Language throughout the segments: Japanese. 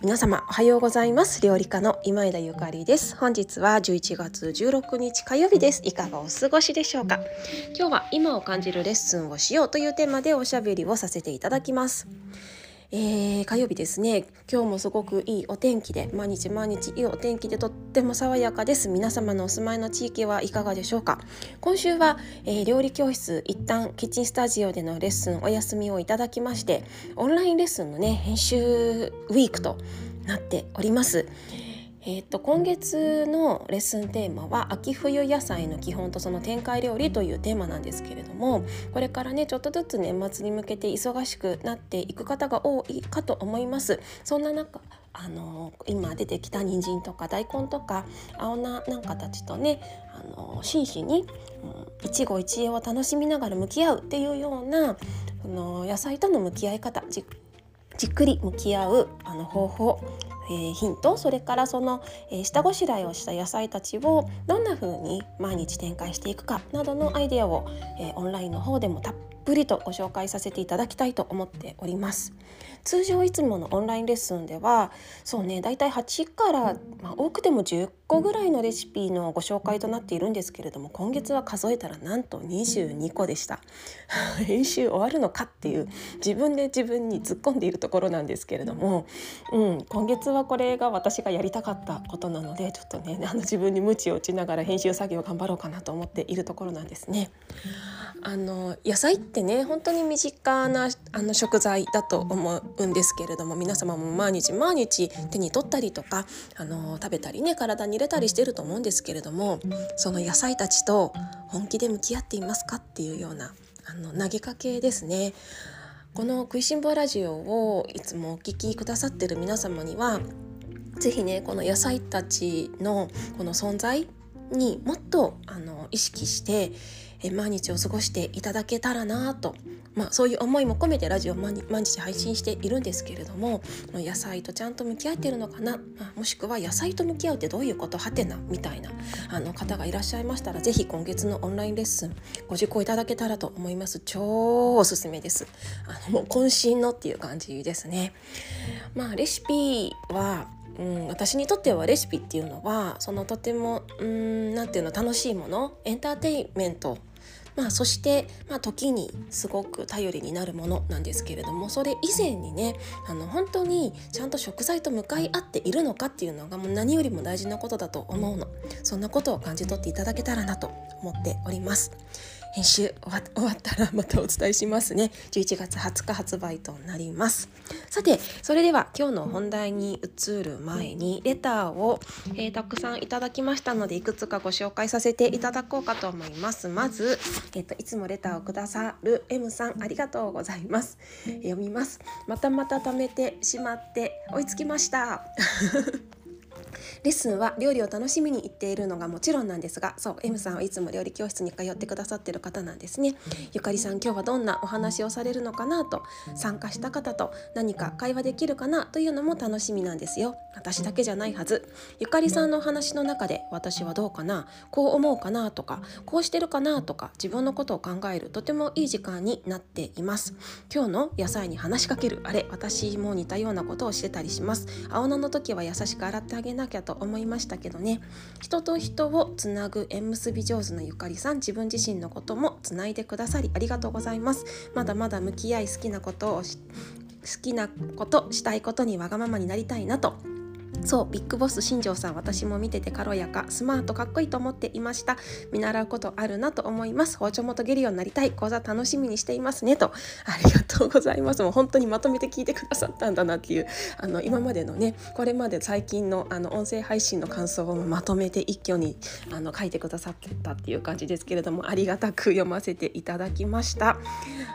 皆様おはようございます。料理家の今枝ゆかりです。本日は11月16日火曜日です。いかがお過ごしでしょうか？今日は今を感じるレッスンをしようというテーマでおしゃべりをさせていただきます。えー、火曜日ですね。今日もすごくいいお天気で毎日毎日いいお天気でとっても爽やかです。皆様のお住まいの地域はいかがでしょうか。今週は、えー、料理教室一旦キッチンスタジオでのレッスンお休みをいただきましてオンラインレッスンのね編集ウィークとなっております。えー、と今月のレッスンテーマは秋冬野菜の基本とその展開料理というテーマなんですけれどもこれからねちょっとずつ年末に向けて忙しくなっていく方が多いかと思います。そんな中あの今出てきた人参とか大根とか青菜なんかたちとねあの真摯に、うん、一期一会を楽しみながら向き合うっていうようなあの野菜との向き合い方じっくり向き合うあの方法えー、ヒントそれからその、えー、下ごしらえをした野菜たちをどんな風に毎日展開していくかなどのアイデアを、えー、オンラインの方でもたっぷりとご紹介させていただきたいと思っております通常いつものオンラインレッスンではそうねだいたい8から、まあ、多くても10個ぐらいのレシピのご紹介となっているんですけれども今月は数えたらなんと22個でした 編集終わるのかっていう自分で自分に突っ込んでいるところなんですけれども、うん、今月はこれが私がやりたかったことなのでちょっとねあの自分に鞭を打ちながら編集作業頑張ろうかなと思っているところなんですね。あの野菜ってね本当に身近なあの食材だと思うんですけれども皆様も毎日毎日手に取ったりとかあの食べたりね体に入れたりしてると思うんですけれどもその野菜たちと本気で向き合っていますかっていうようなあの投げかけですね。この食いしん坊ラジオをいつもお聞きくださってる皆様には是非ねこの野菜たちのこの存在にもっとあの意識してえ毎日を過ごしていただけたらなと、まあ、そういう思いも込めてラジオを毎日配信しているんですけれども野菜とちゃんと向き合っているのかな、まあ、もしくは野菜と向き合うってどういうこと？はてなみたいなあの方がいらっしゃいましたら是非今月のオンラインレッスンご受講いただけたらと思います。超おすすめです。あのもう渾身のっていう感じですね。まあレシピはうん、私にとってはレシピっていうのはそのとても何ていうの楽しいもの？エンターテインメントまあ、そして、まあ、時にすごく頼りになるものなんですけれどもそれ以前にねあの本当にちゃんと食材と向かい合っているのかっていうのがもう何よりも大事なことだと思うのそんなことを感じ取っていただけたらなと思っております。編集終わったらまたお伝えしますね。11月20日発売となります。さてそれでは今日の本題に移る前にレターを、えー、たくさんいただきましたのでいくつかご紹介させていただこうかと思います。まず、えーと、いつもレターをくださる M さんありがとうございます、読みます。またまた貯めてしまって追いつきました。レッスンは料理を楽しみに行っているのがもちろんなんですがそう M さんはいつも料理教室に通ってくださってる方なんですね。ゆかりさん今日はどんなお話をされるのかなと参加した方と何か会話できるかなというのも楽しみなんですよ。私だけじゃないはず。ゆかりさんのお話の中で私はどうかな？こう思うかなとかこうしてるかなとか自分のことを考えるとてもいい時間になっています。今日の野菜に話しかける。あれ私も似たようなことをしてたりします。青菜の時は優しく洗ってあげなきゃと思いましたけどね。人と人をつなぐ縁結び上手なゆかりさん自分自身のこともつないでくださりありがとうございます。まだまだ向き合い好きなことを好きなことしたいことにわがままになりたいなとそうビッグボス新庄さん私も見てて軽やかスマートかっこいいと思っていました。見習うことあるなと思います。包丁も研げるようになりたい。講座楽しみにしていますねと。ありがとうございます。もう本当にまとめて聞いてくださったんだなっていうあの今までのねこれまで最近のあの音声配信の感想をまとめて一挙にあの書いてくださってたっていう感じですけれどもありがたく読ませていただきました。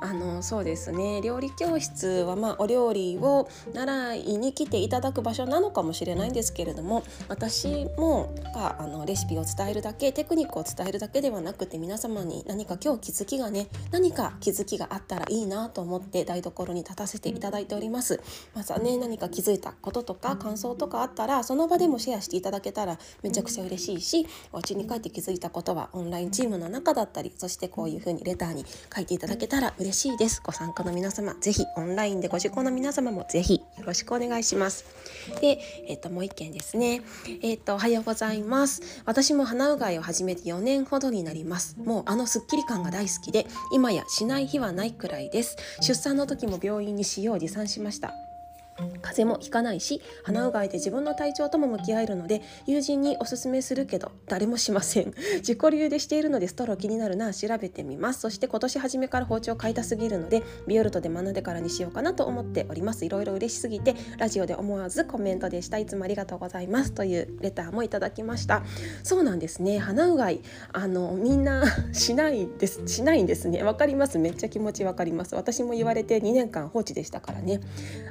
あのそうですね。料理教室はまあお料理を習いに来ていただく場所なのかもしれれないんですけれども私もがあのレシピを伝えるだけテクニックを伝えるだけではなくて皆様に何か今日気づきがね何か気づきがあったらいいなと思って台所に立たせていただいております。まずはね何か気づいたこととか感想とかあったらその場でもシェアしていただけたらめちゃくちゃ嬉しいしお家に帰って気づいたことはオンラインチームの中だったりそしてこういう風にレターに書いていただけたら嬉しいです。ご参加の皆様ぜひオンラインでご受講の皆様もぜひよろしくお願いします。で、えっ、ー、ともう一件ですね。えっ、ー、とおはようございます。私も鼻うがいを始めて4年ほどになります。もうあのスッキリ感が大好きで今やしない日はないくらいです。出産の時も病院に使用を持参しました。風邪もひかないし鼻うがいで自分の体調とも向き合えるので友人におすすめするけど誰もしません。自己流でしているのでストロー気になるな調べてみます。そして今年初めから包丁買いたすぎるのでビオルトで学んでからにしようかなと思っております。いろいろ嬉しすぎてラジオで思わずコメントでした。いつもありがとうございます。というレターもいただきました。そうなんですね。鼻うがいあのみんな しないです。しないんですね。わかります。めっちゃ気持ちわかります。私も言われて2年間放置でしたからね。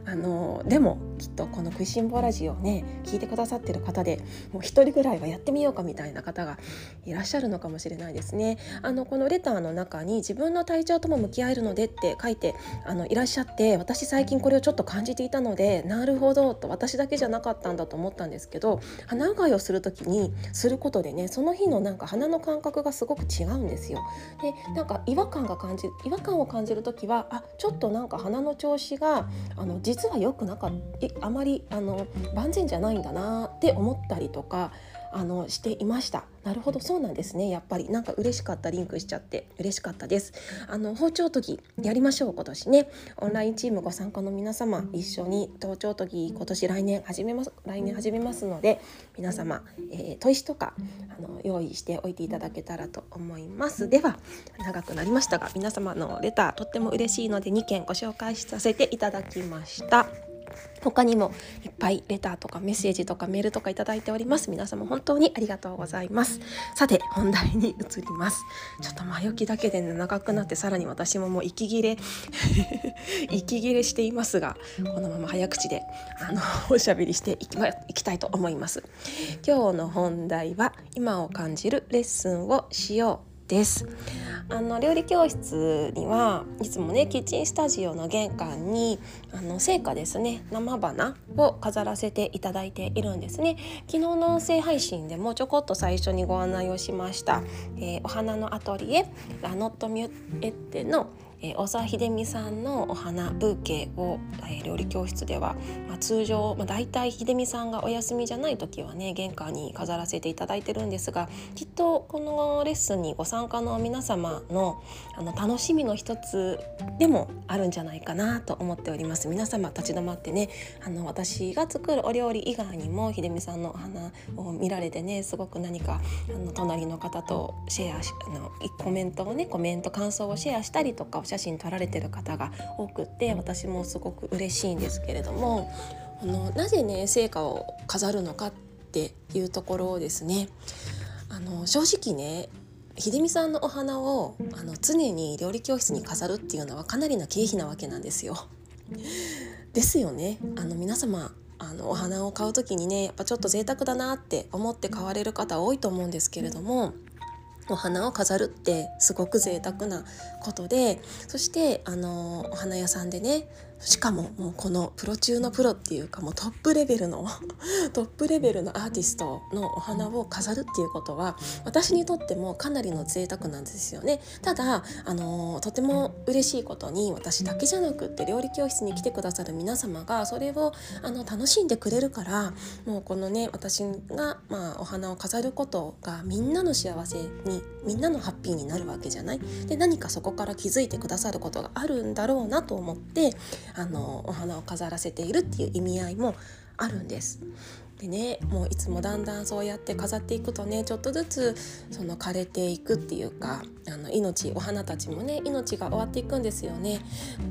あのでもきっとこの「食いしん坊ラジオね」聞いてくださってる方でもう一人ぐらいはやってみようかみたいな方がいらっしゃるのかもしれないですね。あのこのレターの中に自分の体調とも向き合えるのでって書いてあのいらっしゃって私最近これをちょっと感じていたのでなるほどと私だけじゃなかったんだと思ったんですけど鼻うがいをする時にすることでねその日のなんか鼻の感覚がすごく違うんですよ。でなんか違和感が感じ違和感を感じる時はあちょっとなんか鼻の調子があの実は良くなかあまりあの万全じゃないんだなって思ったりとかあのしていました。なるほどそうなんですね。やっぱりなんか嬉しかったリンクしちゃって嬉しかったです。あの包丁研ぎやりましょう今年ね。オンラインチームご参加の皆様一緒に包丁研ぎ今年来年始めます来年始めますので皆様、えー、砥石とかあの用意しておいていただけたらと思います。では長くなりましたが皆様のレターとっても嬉しいので2件ご紹介させていただきました。他にもいっぱいレターとかメッセージとかメールとかいただいております。皆様本当にありがとうございます。さて本題に移ります。ちょっと前置きだけで長くなってさらに私ももう息切れ 息切れしていますがこのまま早口であのおしゃべりしていき,、ま、いきたいと思います。今日の本題は今を感じるレッスンをしよう。です。あの料理教室にはいつもねキッチンスタジオの玄関にあの成果ですね生花を飾らせていただいているんですね。昨日の音声配信でもちょこっと最初にご案内をしました、えー、お花のアトリエラノットミュエッテのえー、大沢秀美さんのお花ブーケを、えー、料理教室では、まあ、通常、まあ、大体秀美さんがお休みじゃない時はね玄関に飾らせていただいてるんですがきっとこのレッスンにご参加の皆様のあの楽しみの一つでもあるんじゃないかなと思っております。皆様立ち止まってねあの私が作るお料理以外にも秀美さんのお花を見られてねすごく何かあの隣の方とシェアしあのコメントをねコメント感想をシェアしたりとか写真撮られてる方が多くって私もすごく嬉しいんですけれどもあのなぜね成果を飾るのかっていうところをですねあの正直ね秀美さんのお花をあの常に料理教室に飾るっていうのはかなりな経費なわけなんですよ。ですよね。あの皆様あのお花を買う時にねやっぱちょっと贅沢だなって思って買われる方多いと思うんですけれどもお花を飾るってすごく贅沢なことでそしてあのお花屋さんでねしかももうこのプロ中のプロっていうかもうトップレベルの トップレベルのアーティストのお花を飾るっていうことは私にとってもかなりの贅沢なんですよね。ただあのとても嬉しいことに私だけじゃなくって料理教室に来てくださる皆様がそれをあの楽しんでくれるからもうこのね私が、まあ、お花を飾ることがみんなの幸せにみんなのハッピーになるわけじゃない。で何かそこから気づいてくださることがあるんだろうなと思ってあのお花を飾らせているっていう意味合いもあるんです。でねもういつもだんだんそうやって飾っていくとねちょっとずつその枯れていくっていうかあの命お花たちもね命が終わっていくんですよね。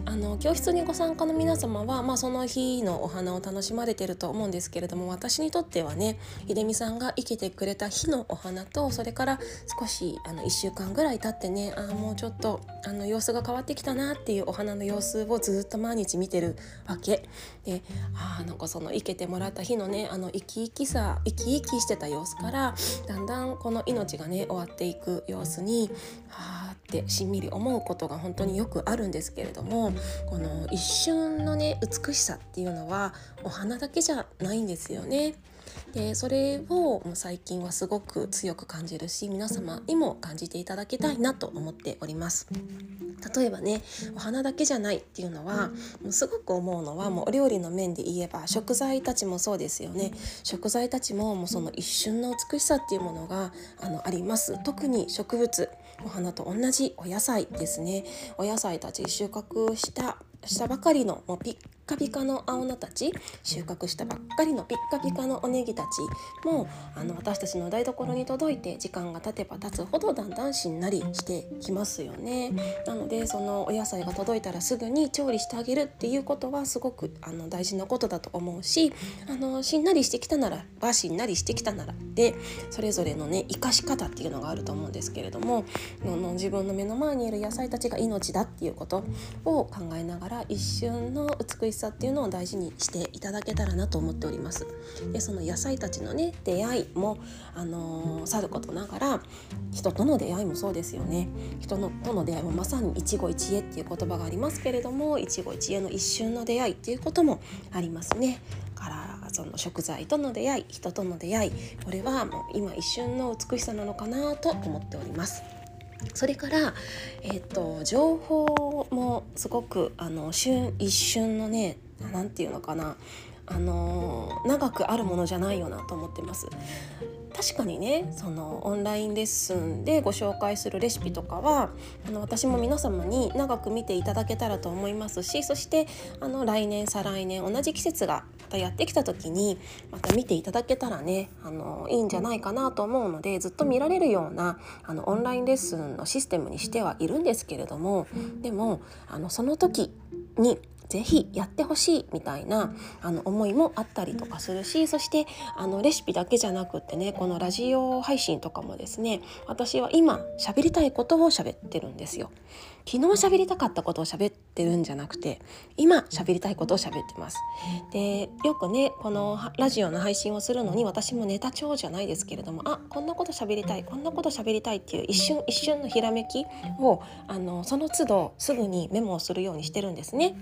あの教室にご参加の皆様は、まあ、その日のお花を楽しまれてると思うんですけれども私にとってはね秀美さんが生きてくれた日のお花とそれから少しあの1週間ぐらい経ってねあもうちょっとあの様子が変わってきたなっていうお花の様子をずっと毎日見てるわけであなんかその生けてもらった日のねあの生き生きさ生き生きしてた様子からだんだんこの命がね終わっていく様子にはあってしんみり思うことが本当によくあるんですけれどもこの一瞬のね美しさっていうのはお花だけじゃないんですよね。でそれを最近はすごく強く感じるし皆様にも感じていただきたいなと思っております。例えばねお花だけじゃないっていうのはもうすごく思うのはもうお料理の面で言えば食材たちもそうですよね。食材たちももうその一瞬の美しさっていうものがあのあります。特に植物お花と同じお野菜ですね。お野菜たち収穫したしたばかりのもうピッカピカの青菜たち収穫したばっかりのピッカピカのおネギたちもあの私たちの台所に届いて時間が経てば経つほどだんだんしんなりしてきますよね。なのでそのお野菜が届いたらすぐに調理してあげるっていうことはすごくあの大事なことだと思うしあのしんなりしてきたならばしんなりしてきたならでそれぞれのね生かし方っていうのがあると思うんですけれどものの自分の目の前にいる野菜たちが命だっていうことを考えながらから一瞬の美しさっていうのを大事にしていただけたらなと思っております。でその野菜たちのね出会いもあのー、さることながら人との出会いもそうですよね。人のとの出会いもまさに一期一会っていう言葉がありますけれども一期一会の一瞬の出会いっていうこともありますね。からその食材との出会い人との出会いこれはもう今一瞬の美しさなのかなと思っております。それから、えーと、情報もすごくあの瞬一瞬のね何て言うのかなあの長くあるものじゃないよなと思ってます。確かにねそのオンラインレッスンでご紹介するレシピとかはあの私も皆様に長く見ていただけたらと思いますしそしてあの来年再来年同じ季節がたやってきた時にまた見ていただけたらねあのいいんじゃないかなと思うのでずっと見られるようなあのオンラインレッスンのシステムにしてはいるんですけれどもでもあのその時にぜひやってほしいみたいなあの思いもあったりとかするしそしてあのレシピだけじゃなくってねこのラジオ配信とかもですね私は今喋りたいことを喋ってるんですよ。昨日喋りたかったことを喋ってるんじゃなくて今喋りたいことを喋ってます。でよくねこのラジオの配信をするのに私もネタ帳じゃないですけれどもあこんなこと喋りたいこんなこと喋りたいっていう一瞬一瞬のひらめきをあのその都度すぐにメモをするようにしてるんですね。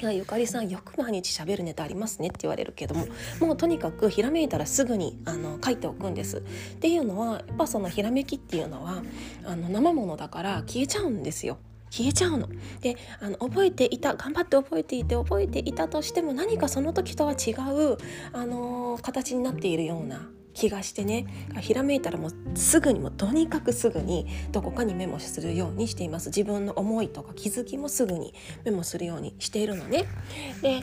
いやゆかりさんよく毎日しゃべるネタありますねって言われるけどももうとにかくひらめいたらすぐにあの書いておくんです。っていうのはやっぱそのひらめきっていうのはあの生ものだから消えちゃうんですよ。消えちゃうの。であの覚えていた頑張って覚えていて覚えていたとしても何かその時とは違う、あのー、形になっているような気がしてねひらめいたらもうすぐにもとにかくすぐにどこかにメモするようにしています自分の思いとか気づきもすぐにメモするようにしているのね。で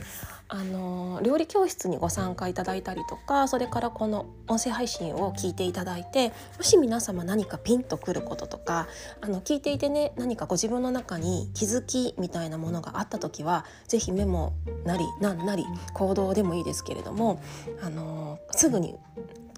あの料理教室にご参加いただいたりとかそれからこの音声配信を聞いていただいてもし皆様何かピンとくることとかあの聞いていてね何かご自分の中に気づきみたいなものがあった時は是非メモなり何なり行動でもいいですけれどもあのすぐに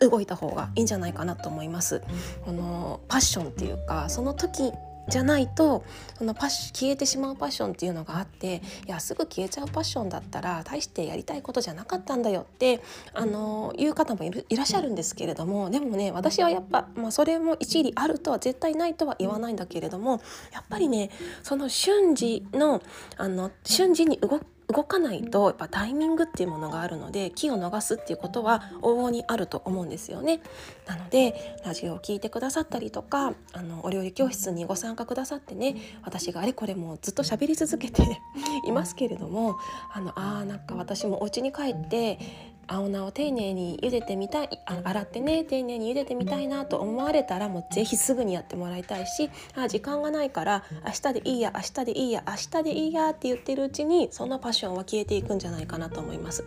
動いた方がいいんじゃないかなと思います。このパッションっていうかその時じゃないとそのパッシ消えてしまうパッションっていうのがあっていやすぐ消えちゃうパッションだったら大してやりたいことじゃなかったんだよってあのいう方もいらっしゃるんですけれどもでもね私はやっぱ、まあ、それも一理あるとは絶対ないとは言わないんだけれどもやっぱりねその瞬時のあの瞬時に動く動かないとやっぱタイミングっていうものがあるので気を逃すっていうことは往々にあると思うんですよね。なのでラジオを聴いてくださったりとかあのお料理教室にご参加くださってね私があれこれもうずっと喋り続けて いますけれどもあのあなんか私もお家に帰って青菜を丁寧に茹でてみたい洗ってね丁寧に茹でてみたいなと思われたらもうぜひすぐにやってもらいたいしあ時間がないから明日でいいや明日でいいや明日でいいやって言ってるうちにそのパッションは消えていくんじゃないかなと思います。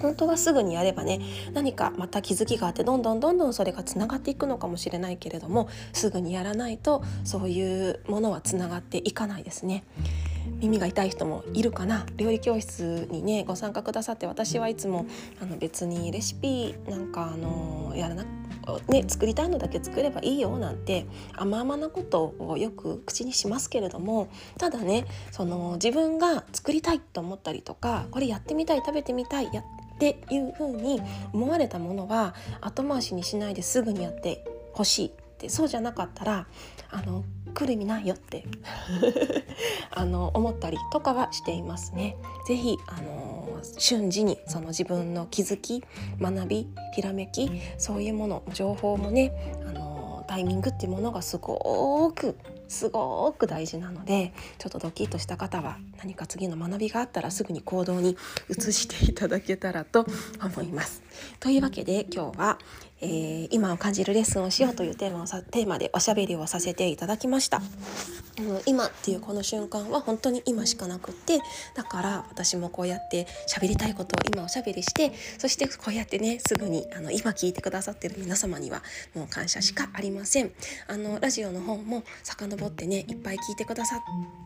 本当はすぐにやればね何かまた気づきがあってどんどんどんどんそれがつながっていくのかもしれないけれどもすぐにやらないとそういうものはつながっていかないですね。耳が痛い人もいるかな。料理教室にねご参加くださって私はいつもあの別にレシピなんかあのやらなね、作りたいのだけ作ればいいよなんて甘々なことをよく口にしますけれどもただねその自分が作りたいと思ったりとかこれやってみたい食べてみたいやっていう風に思われたものは後回しにしないですぐにやってほしいってそうじゃなかったらあの来る意味ないよって あの思ったりとかはしていますね。ぜひあの瞬時にその自分の気づき学びひらめきそういうもの情報もねあのタイミングっていうものがすごくすごく大事なのでちょっとドキッとした方は何か次の学びがあったらすぐに行動に移していただけたらと思います。というわけで今日は、えー、今を感じるレッスンをしようというテーマをさテーマでおしゃべりをさせていただきました。うん、今っていうこの瞬間は本当に今しかなくってだから私もこうやって喋りたいことを今おしゃべりしてそしてこうやってねすぐにあの今聞いてくださってる皆様にはもう感謝しかありません。あのラジオの方も遡ってねいっぱい聞いてくださっ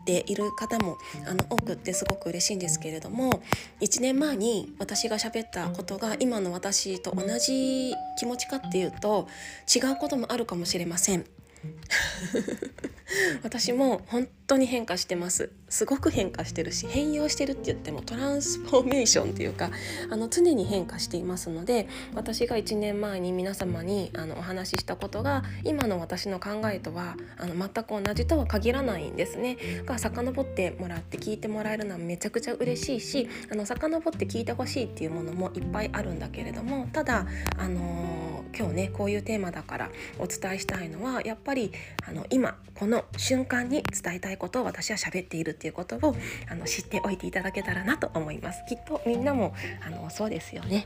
ている方もあの多くってすごく嬉しいんですけれども1年前に私が喋ったことが今の私と同じ気持ちかっていうと違うこともあるかもしれません。私も本当に変化してますすごく変化してるし変容してるって言ってもトランスフォーメーションっていうかあの常に変化していますので私が1年前に皆様にあのお話ししたことが今の私の考えとはあの全く同じとは限らないんですね。が遡ってもらって聞いてもらえるのはめちゃくちゃ嬉しいしあの遡って聞いてほしいっていうものもいっぱいあるんだけれどもただあのー、今日ねこういうテーマだからお伝えしたいのはやっぱりあの今この瞬間に伝えたいことを私は喋っているっていうことをあの知っておいていただけたらなと思います。きっとみんなもあのそうですよね。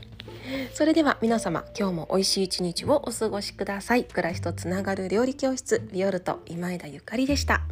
それでは皆様今日も美味しい一日をお過ごしください。暮らしとつながる料理教室ビオルト今枝ゆかりでした。